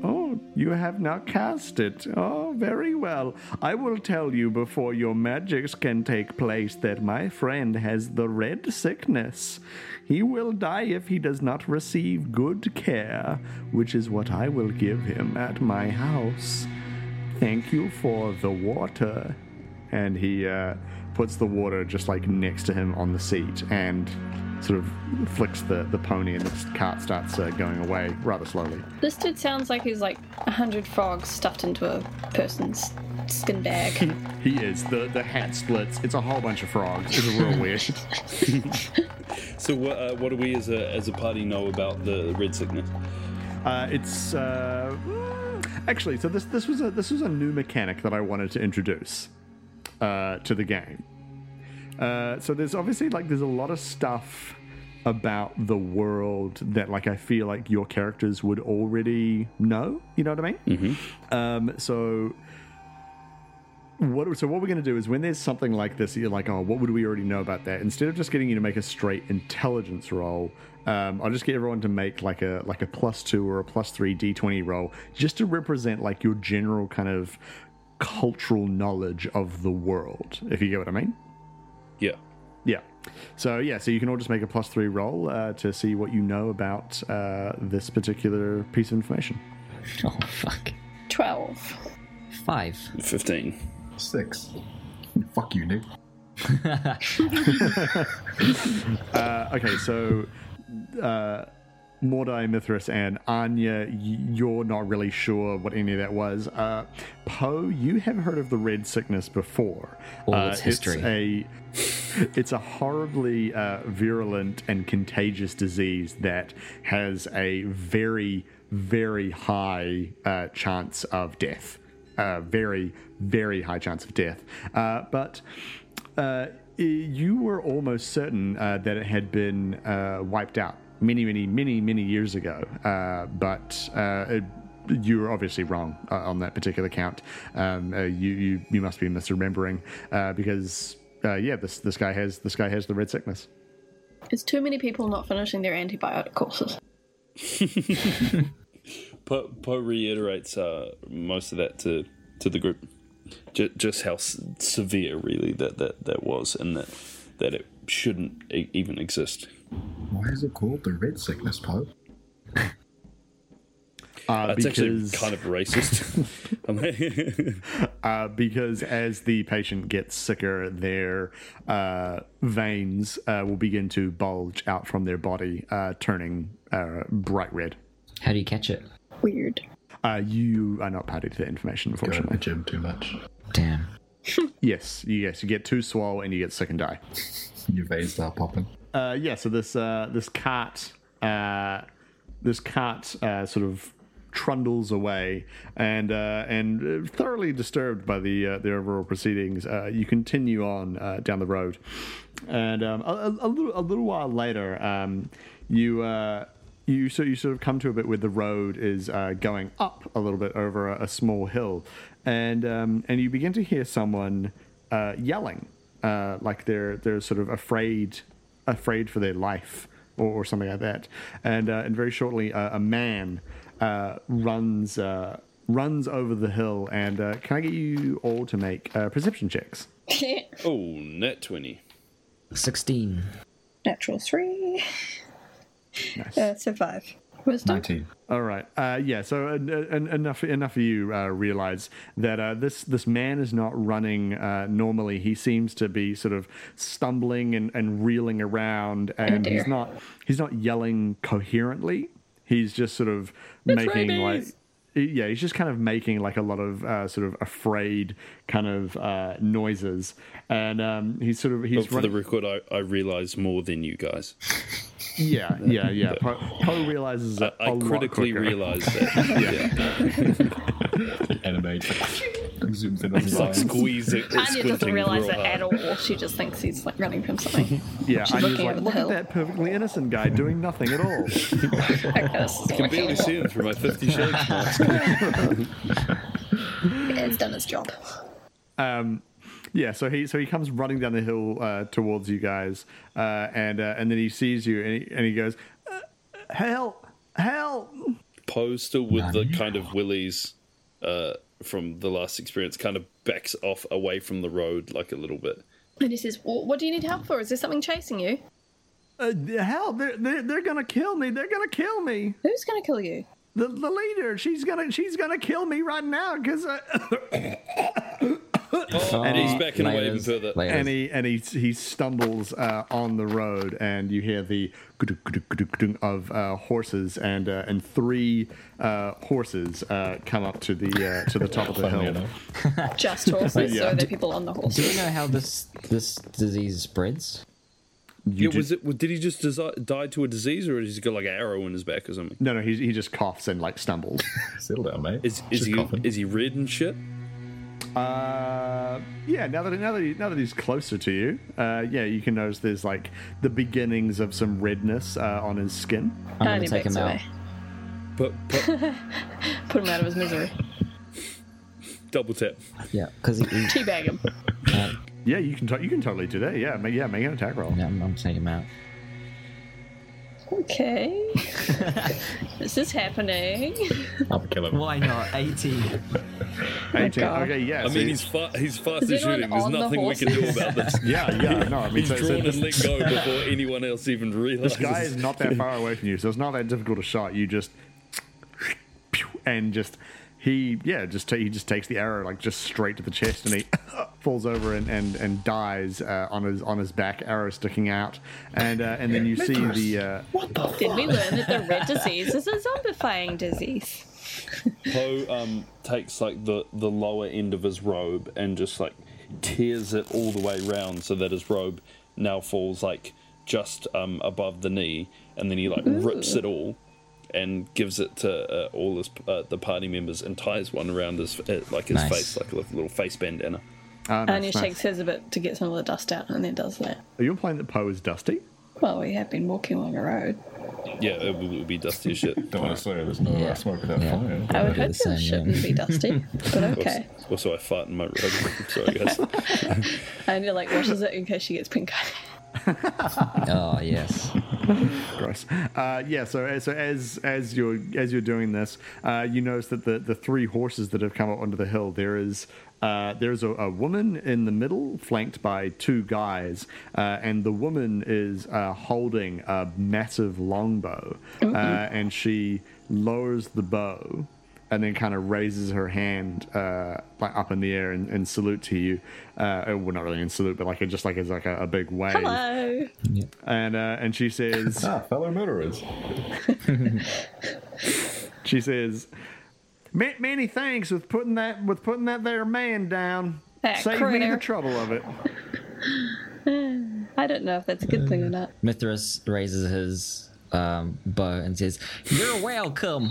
Oh, you have not cast it. Oh, very well. I will tell you before your magics can take place that my friend has the red sickness. He will die if he does not receive good care, which is what I will give him at my house. Thank you for the water. And he uh, puts the water just like next to him on the seat and sort of flicks the, the pony, and the cart starts uh, going away rather slowly. This dude sounds like he's like a hundred frogs stuffed into a person's skin bag. (laughs) He is. The, the hat splits. It's a whole bunch of frogs. It's a real (laughs) weird. So what, uh, what do we as a as a party know about the red sickness? Uh, it's uh, actually so. This this was a this was a new mechanic that I wanted to introduce uh, to the game. Uh, so there's obviously like there's a lot of stuff about the world that like I feel like your characters would already know. You know what I mean? Um, so what so what we're going to do is when there's something like this you're like oh what would we already know about that instead of just getting you to make a straight intelligence roll um, i'll just get everyone to make like a like a plus two or a plus three d20 roll just to represent like your general kind of cultural knowledge of the world if you get what i mean Yeah. yeah so yeah so you can all just make a plus three roll uh, to see what you know about uh, this particular piece of information (laughs) Oh, fuck. Twelve. Five. Fifteen. Six. Fuck you, Nick. (laughs) (laughs) Uh, okay, so uh, Mordai, Mithras, and Anya, you're not really sure what any of that was. Uh, Poe, you have heard of the red sickness before. All uh, its history. It's a, (laughs) it's a horribly uh, virulent and contagious disease that has a very, very high uh, chance of death. Uh, very, very high chance of death. Uh, but uh, you were almost certain uh, that it had been uh, wiped out many, many, many, many years ago. Uh, but uh, it, you were obviously wrong uh, on that particular count. Um, uh, you, you you must be misremembering uh, because uh, yeah, this this guy has this guy has the red sickness. It's too many people not finishing their antibiotic courses. (laughs) Poe Po reiterates uh, most of that to to the group, J- just how s- severe really that, that that was, and that that it shouldn't e- even exist. Why is it called the red sickness, Poe? (laughs) Uh, That's actually (laughs) kind of racist. (laughs) Uh, because as the patient gets sicker, their uh, veins uh, will begin to bulge out from their body, uh, turning uh, bright red. How do you catch it? Weird. Uh, you are not party to that information, Go to the unfortunately. gym too much. Damn. Yes, yes, you get too swole and you get sick and die. Your veins start popping. Uh, yeah, so this uh, this cart uh, this cart uh, sort of trundles away, and uh, and thoroughly disturbed by the uh, the overall proceedings, you continue on down the road, and um, a, a, little a little while later, um, you. You so you sort of come to a bit where the road is uh, going up a little bit over a, a small hill, and um, and you begin to hear someone uh, yelling, uh, like they're they're sort of afraid afraid for their life or, or something like that. And uh, and very shortly, uh, a man uh, runs uh, runs over the hill. And uh, can I get you all to make uh, perception checks? (laughs) oh, nat twenty. 16. Natural three. Nice. Uh, survive. Wisdom. 19. All right. Uh, yeah. So uh, uh, enough enough of you uh, realize that uh, this this man is not running uh, normally. He seems to be sort of stumbling and, and reeling around, and dear. he's not he's not yelling coherently. He's just sort of making like yeah, he's just kind of making like a lot of uh, sort of afraid kind of uh, noises, and um, he's sort of he's But for the record, I, I realize more than you guys. (laughs) (laughs) yeah, yeah, yeah. Poe Poe realizes I, it a I lot critically quicker. realize that. (laughs) yeah. (laughs) Animate. Zooms in on It's like the squeezing. Anya doesn't realize it at all. She just thinks he's like running from something. Yeah, She's I'm just like, over the look at that perfectly innocent guy doing nothing at all. I. I can barely see him through my Fifty Shades mask. It's done its job. Um, Yeah, so he so he comes running down the hill uh, towards you guys, uh, and uh, and then he sees you, and he, and he goes, uh, "Help! Help!" Poe still with the kind of willies uh, from the last experience, kind of backs off away from the road like a little bit. And he says, well, "What do you need help for? Is there something chasing you? Uh, help! They're, they're they're gonna kill me! They're gonna kill me! Who's going to kill you?" The the leader, she's gonna she's gonna kill me right now because." Uh, and he's backing away even Layers, further. layers. and he and he he stumbles uh, on the road, and you hear the of uh, horses, and uh, and three uh, horses uh, come up to the uh, to the top of the hill. (laughs) Just horses, Yeah. so the people on the horse. Do horses. we know how this this disease spreads? Yeah, You was it? Did he just desi- die to a disease, or has he got like an arrow in his back or something? No, no, he he just coughs and like stumbles. (laughs) Settle down, mate. Is is Just he coughing. is he red and shit? Uh, yeah. Now that now that he, now that he's closer to you, uh, yeah, you can notice there's like the beginnings of some redness uh, on his skin. I'm gonna he take him backs out. away. But, but Put him out of his misery. double tip. Yeah, because he, he (laughs) Teabag him. uh, Yeah, you can to- you can totally do that. Yeah, make, yeah, make an attack roll. yeah, I'm, I'm taking him out. Okay. (laughs) this is happening. I'll kill him. Why not? 18. (laughs) 18. God. Okay, yeah. I mean, he's fa- he's fast Is as shooting. There's on the nothing we can do about this. (laughs) yeah, yeah. No, I mean, He's so, so drawn this, and let go before anyone else even realizes. this guy is not that far away from you, so it's not that difficult a shot. You just and just he yeah just ta- he just takes the arrow like just straight to the chest and he (laughs) falls over and and, and dies uh, on his on his back arrow sticking out. And uh, and then you see the uh, What the Then we learn that the red (laughs) disease is a zombifying disease. Poe um, takes like the the lower end of his robe and just like tears it all the way round so that his robe now falls like just um, above the knee, and then he like rips it all and gives it to uh, all his uh, the party members and ties one around his uh, like his Nice. face like a little face bandana. uh, And he nice, nice. shakes his a bit to get some of the dust out and then does that. Are you implying that Poe is dusty? Well, we have been walking along a road. Yeah, it would, it would be dusty as shit. (laughs) Don't want to say there's no Yeah. uh, smoke without Yeah. fire. I would do the hope it same, yeah. shouldn't be dusty, but (laughs) okay. Also, I fart in my rug. (laughs) Sorry, guys. And you're like, washes it in case she gets pink eye. (laughs) Oh yes. (laughs) Gross. Uh, yeah. So, so as as you're as you're doing this, uh, you notice that the the three horses that have come up onto the hill. There is uh, there's a, a woman in the middle, flanked by two guys, uh, and the woman is uh, holding a massive longbow, uh, and she lowers the bow. And then kind of raises her hand uh, like up in the air and, and salute to you. Uh, well, not really in salute, but like a, just like as like a, a big wave. Hello. And uh, and she says, Ah, fellow murderers. (laughs) She says, "Many thanks with putting that with putting that there man down. That Save me the trouble of it." (sighs) I don't know if that's a good thing or not. Mithras raises his um, bow and says, "You're welcome."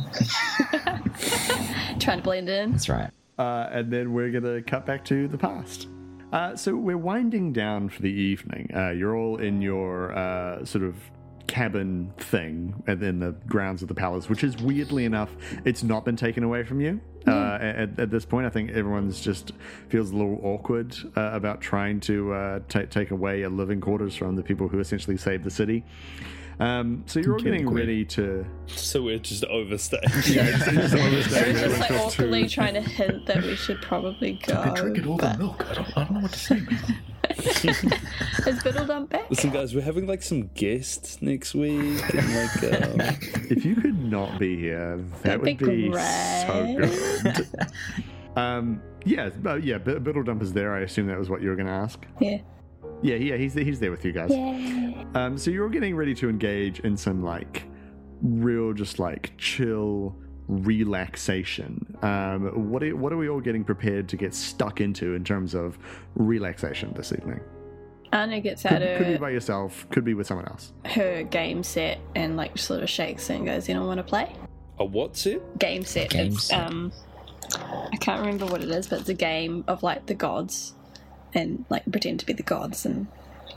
Trying to blend in. That's right. Uh, and then we're gonna cut back to the past. Uh, so we're winding down for the evening. Uh, you're all in your uh, sort of cabin thing and in the grounds of the palace, which is weirdly enough, it's not been taken away from you. Uh, at, at this point, I think everyone's just feels a little awkward uh, about trying to uh, ta take away a living quarters from the people who essentially saved the city. Um, so you're all getting ready to. so we're just overstaying. (laughs) They're just like awkwardly trying to hint that we should probably go. You're drinking all the milk. I don't, I don't know what to say. man. (laughs) Is Biddledump back? Listen, guys, we're having like some guests next week, and like, um, If you could not be here, that That'd would be be, so good. (laughs) um, yeah, but yeah, B- Biddledump is there. I assume that was what you were going to ask. Yeah. Yeah, yeah, he's he's there with you guys. Yeah. Um, so you're all getting ready to engage in some like real, just like chill relaxation. Um, what are, what are we all getting prepared to get stuck into in terms of relaxation this evening? Anna gets Could, out could be by yourself, could be with someone else. her game set and like sort of shakes and goes, "You don't want to play?" a what's it? Game set. Game it's, set. Um, I can't remember what it is, but it's a game of like the gods and like pretend to be the gods and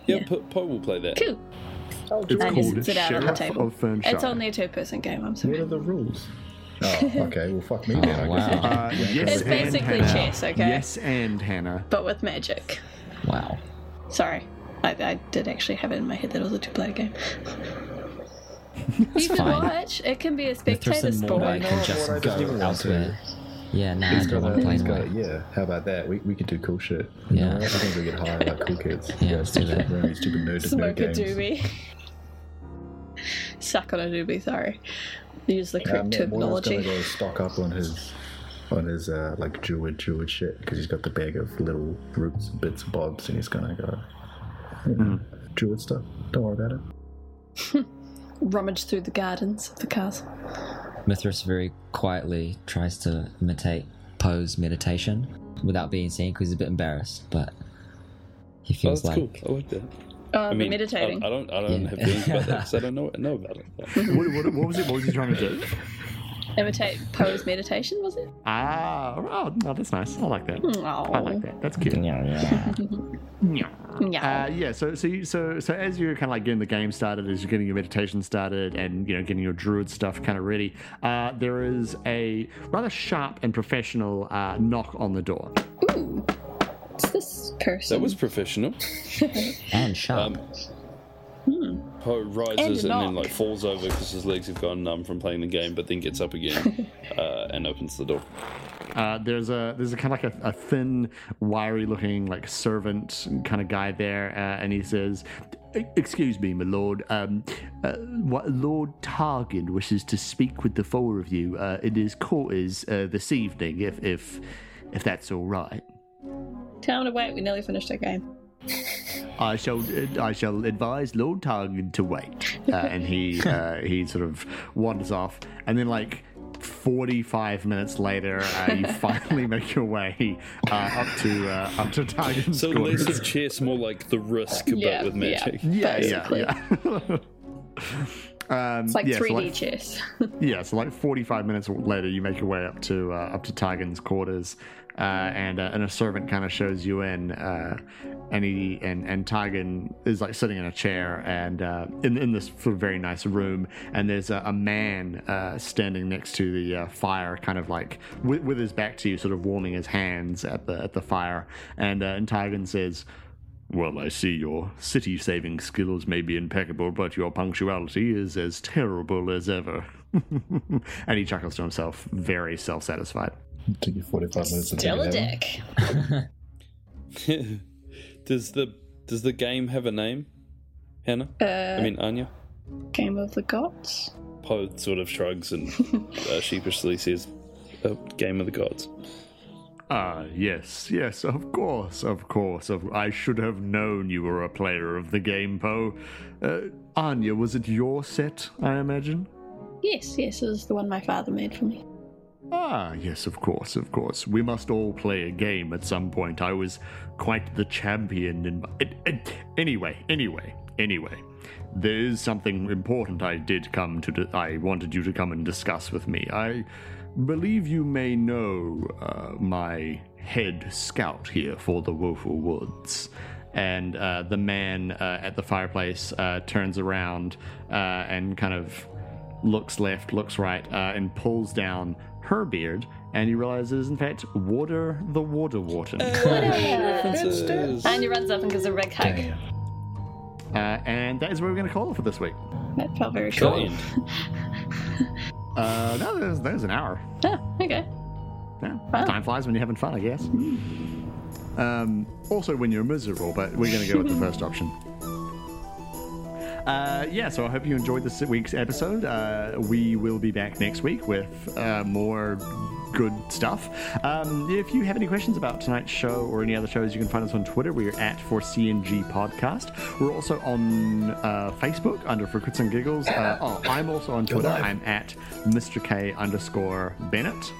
Yeah, Yeah. Poe, Poe will play that. cool. It's And called sit out on the Sheriff table. of Fernshire. It's only a two-person game. I'm sorry. What are the rules? Oh, okay. Well, fuck me (laughs) then. I wow. guess. Uh, yes, It's basically Hannah. chess, okay? Yes, and Hannah. But with magic. Wow. Sorry. I, I did actually have it in my head that it was a two-player game. (laughs) you can fine. watch. It can be a spectator and sport. Mordai can just Mordai doesn't even go elsewhere. Yeah, nah, I He's don't got want a, to play he's got a, yeah. How about that? We, we could do cool shit. You Yeah. know, I think we get high like cool kids. Yeah, let's do that. Running stupid nerd nerd Smoke a games. doobie. (laughs) Suck on a doobie, sorry. Use the Um, correct yeah, Moira's terminology. gonna go stock up on his on his uh, like druid druid shit because he's got the bag of little roots, bits, and bobs, and he's gonna go you know, druid stuff. Don't worry about it. (laughs) Rummage through the gardens of the castle. Mithras very quietly tries to imitate Poe's meditation without being seen because he's a bit embarrassed, but he Oh, feels that's like cool. I like that. Oh, I the mean, meditating. I, I don't, I don't Yeah. have feelings about that because I don't know, know about it. What, what, what was it? What was he trying to do? (laughs) Imitate Poe's meditation, was it? Ah, oh, no, that's nice. I like that. I like that. That's cute. (laughs) Yeah. Uh, yeah. So, so, you, so, so, as you're kind of like getting the game started, as you're getting your meditation started, and you know, getting your druid stuff kind of ready, uh, there is a rather sharp and professional uh, knock on the door. Ooh. It's this person. that was professional. (laughs) and sharp. Um, Poe rises And and, then like falls over because his legs have gone numb from playing the game, but then gets up again (laughs) uh, and opens the door. Uh, there's a there's a kind of like a, a thin, wiry looking like servant kind of guy there, uh, and he says, "E- "Excuse me, my lord. Um, uh, what Lord Targan wishes to speak with the four of you uh, in his quarters uh, this evening, if if if that's all right." Tell him to wait. We nearly finished our game. I shall I shall advise Lord Targan to wait, uh, and he (laughs) uh, he sort of wanders off, and then like. 45 minutes later, uh, you (laughs) finally make your way uh, up to uh, up to Targan's So quarters. less of chess, more like the risk, but Yeah, with yeah. magic. Yeah, basically. yeah, yeah. (laughs) um, It's like yeah, 3D so like, chess. yeah, so like 45 minutes later, you make your way up to uh, up to Targan's quarters, uh, and uh, and a servant kind of shows you in, uh, and he and and Tigan is like sitting in a chair and uh, in in this very nice room, and there's a, a man uh, standing next to the uh, fire, kind of like with, with his back to you, sort of warming his hands at the at the fire, and and Tigan says. Well, I see your city saving skills may be impeccable, but your punctuality is as terrible as ever. (laughs) and he chuckles to himself, very self satisfied. Took you 45 minutes to Still a think dick. (laughs) does the does the game have a name, Hannah? Uh, I mean Anya. Game of the Gods. Poe sort of shrugs and (laughs) uh, sheepishly says, uh, "Game of the Gods." Ah, yes, yes, of course, of course. Of, I should have known you were a player of the game, Poe. Uh, Anya, was it your set, I imagine? Yes, yes, it was the one my father made for me. Ah, yes, of course, of course. We must all play a game at some point. I was quite the champion in. It, anyway, anyway, anyway. There is something important I did come to. I wanted you to come and discuss with me. I believe you may know uh, my head scout here for the Woeful Woods. And uh, the man uh, at the fireplace uh, turns around uh, and kind of looks left, looks right, uh, and pulls down her beard, and you realize it is in fact Water the Water Warden. (laughs) References. And he runs up and gives a big hug. Uh, and that is where we're going to call it for this week. That felt very Good short. end. (laughs) Uh, no, there's, there's an hour. Oh, okay. Yeah. Wow. Time flies when you're having fun, I guess. Um, also, when you're miserable, but we're going to go with the (laughs) first option. Uh, yeah, so I hope you enjoyed this week's episode. Uh, we will be back next week with uh, more good stuff. Um, if you have any questions about tonight's show or any other shows, you can find us on Twitter. We are at for CNG Podcast. We're also on uh, Facebook under For Crits and Giggles. Uh, (coughs) oh, I'm also on Twitter. I'm at Mr. K underscore Bennett.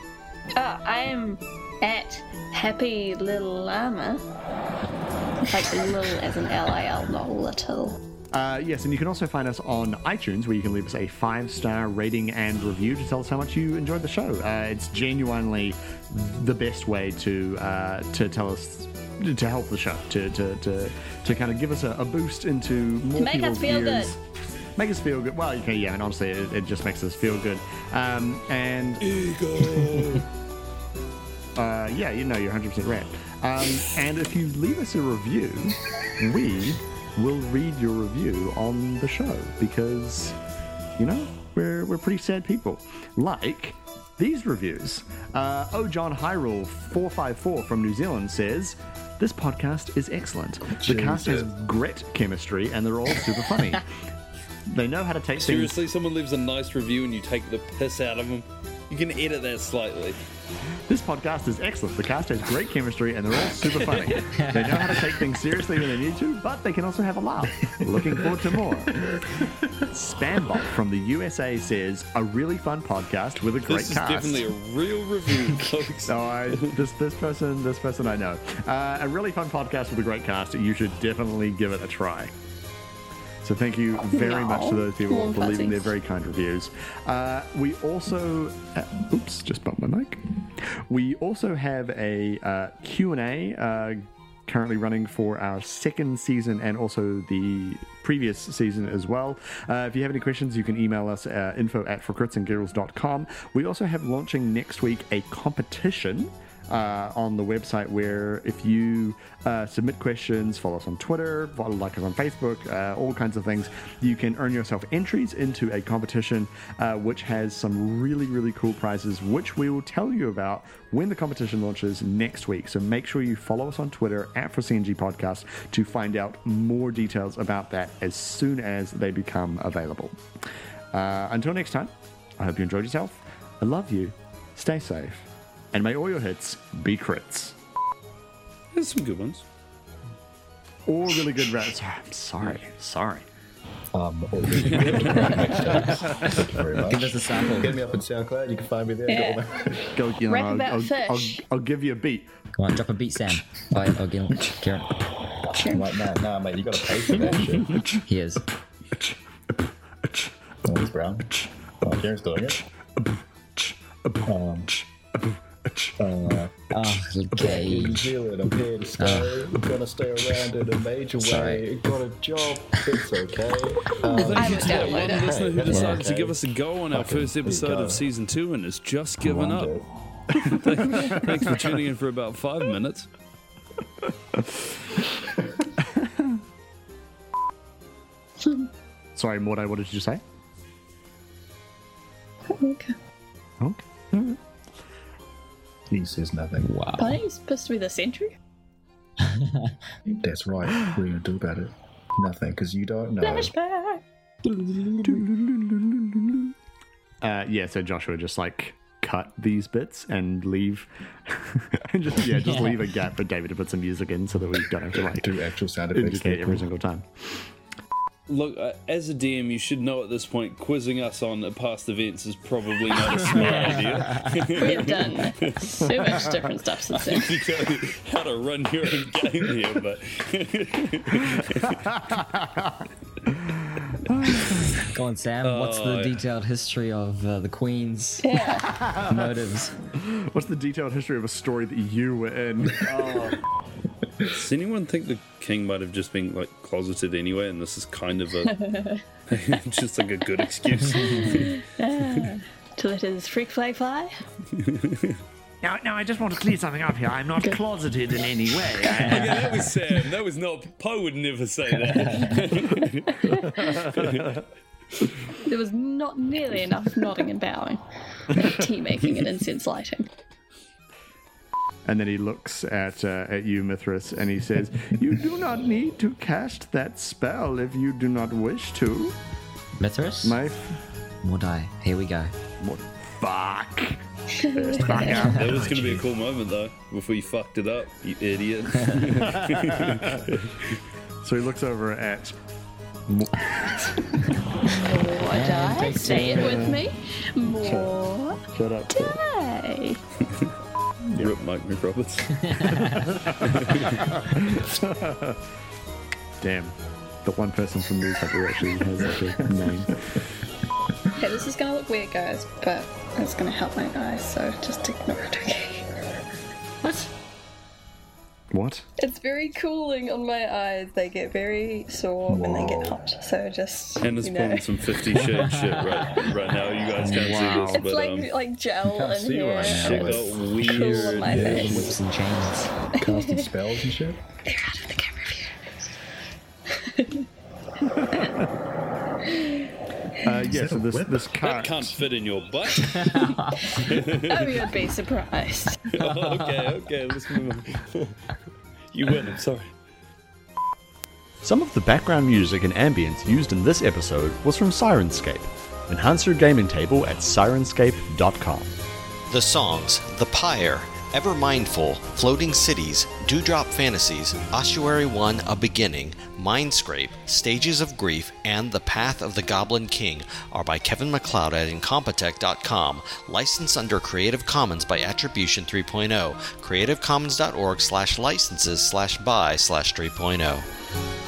Ah, I am at Happy Little Llama. Like a little as an L-I-L, not little. Uh, yes, and you can also find us on iTunes, where you can leave us a five-star rating and review to tell us how much you enjoyed the show. Uh, it's genuinely the best way to uh, to tell us to help the show to to to, to kind of give us a, a boost into more make us people's feel ears. good. Make us feel good. Well, okay, yeah, and honestly, it, it just makes us feel good. Um, and (laughs) uh, yeah, you know, you're 100% right. Um, and if you leave us a review, we will read your review on the show because, you know, we're, we're pretty sad people. Like these reviews. Uh, oh, John Hyrule 454 from New Zealand says, This podcast is excellent. The cast has great chemistry and they're all super funny. (laughs) they know how to take things Seriously, someone leaves a nice review and you take the piss out of them. You can edit that slightly. This podcast is excellent. The cast has great chemistry and they're all super funny. (laughs) they know how to take things seriously when they need to, but they can also have a laugh. Looking forward to more. Spambot from the USA says, a really fun podcast with a great This is cast. definitely a real review, (laughs) folks. No, I, this this person this person I know. Uh, a really fun podcast with a great cast. You should definitely give it a try. So thank you very No. much to those people for leaving their very kind reviews. Uh, we also, uh, oops, just bumped my mic. We also have a uh, Q&A uh, currently running for our second season and also the previous season as well. Uh, if you have any questions, you can email us uh, info at forcritsandgiggles.com. We also have launching next week a competition uh, on the website where if you uh, submit questions, follow us on Twitter, follow like us on Facebook, uh, all kinds of things, you can earn yourself entries into a competition uh, which has some really, really cool prizes, which we will tell you about when the competition launches next week. So make sure you follow us on Twitter at for Podcast to find out more details about that as soon as they become available. Uh, until next time, I hope you enjoyed yourself. I love you. Stay safe. And may all your hits be crits. There's some good ones. Or really good rats. I'm sorry. Sorry. Um, all good. (laughs) Thank you very much. Give us a sample. Hit me up on SoundCloud. You can find me there. Yeah. Go on. (laughs) Go, you know, Rap I'll, about I'll, fish. I'll, I'll give you a beat. Come on, drop a beat, Sam. Bye, oh, Gil. Kieran. I'm like, nah, nah, mate, you got to pay for that shit. (laughs) He is. Oh, he's brown. Oh, Jared's doing it. Um, uh, Oh, New okay. Zealand, I'm here to stay. I'm gonna stay around in a major Sorry. way. Got a job, it's okay. (laughs) Um, I would Thank you to that download one it. listener who Yeah, decided to give us a go on our Fucking first episode of season two and has just given up. wonder. (laughs) Thanks for tuning in for about five minutes. (laughs) Sorry, Morday, what did you say? Okay. Okay. He says nothing. Wow. Aren't you supposed to be the sentry? (laughs) That's right. What are you gonna do about it? Nothing, because you don't know. Flashback. Uh, yeah, so Joshua just like cut these bits and leave, (laughs) and just yeah, just Yeah. leave a gap for David to put some music in so that we don't have to (laughs) like Do actual sound effects. every single time. Look, uh, as a DM, you should know at this point, quizzing us on uh, past events is probably not a smart idea. (laughs) We've done so much different stuff since then. (laughs) you know how to run your own game here, but (laughs) Go on, Sam. What's Oh, the yeah. detailed history of uh, the Queen's Yeah. motives? What's the detailed history of a story that you were in? Does anyone think the king might have just been like closeted anyway, and this is kind of a (laughs) (laughs) just like a good excuse? Ah. to let his freak flag fly. now, now, I just want to clear something up here. I'm not closeted in any way. (laughs) yeah, that was Sam. That was not. Poe would never say that. There was not nearly enough nodding and bowing, tea making and incense lighting. And then he looks at uh, at you, Mithras, and he says, "You do not need to cast that spell if you do not wish to." Mithras? My f- Mordai. Here we go. what? Fuck. (laughs) That was going to be a cool moment though, before you fucked it up, you idiot. (laughs) So he looks over at. More die. Say it with me. More Shut up. die. (laughs) Rip Mike McRoberts. (laughs) Damn. The one person from News who actually has like a name. Okay, this is gonna look weird, guys, but it's gonna help my eyes, so just ignore it, okay? What? What? It's very cooling on my eyes. They get very sore when they get hot, so just Hannah's you know. pulling some Fifty Shades (laughs) shit right, right now. You guys can't Wow. see this, It's but like um, like gel in see here. right shit but- got Cool on weird. my Yeah. face. Whips and chains. (laughs) Casting spells and shit. They're out of the camera view. (laughs) Yeah, that so a this whip? That can't fit in your butt. (laughs) Oh, you'd be surprised. (laughs) Oh, okay, okay, let's move on. (laughs) you win. I'm sorry. Some of the background music and ambience used in this episode was from Syrinscape. Enhance your gaming table at syrinscape.com. The songs The Pyre, Ever Mindful, Floating Cities, Dewdrop Fantasies, Ossuary 1 A Beginning, Mindscrape, Stages of Grief, and The Path of the Goblin King are by Kevin MacLeod at Incompetech.com, licensed under Creative Commons by Attribution 3.0, creativecommons.org slash licenses slash by slash oh. 3.0.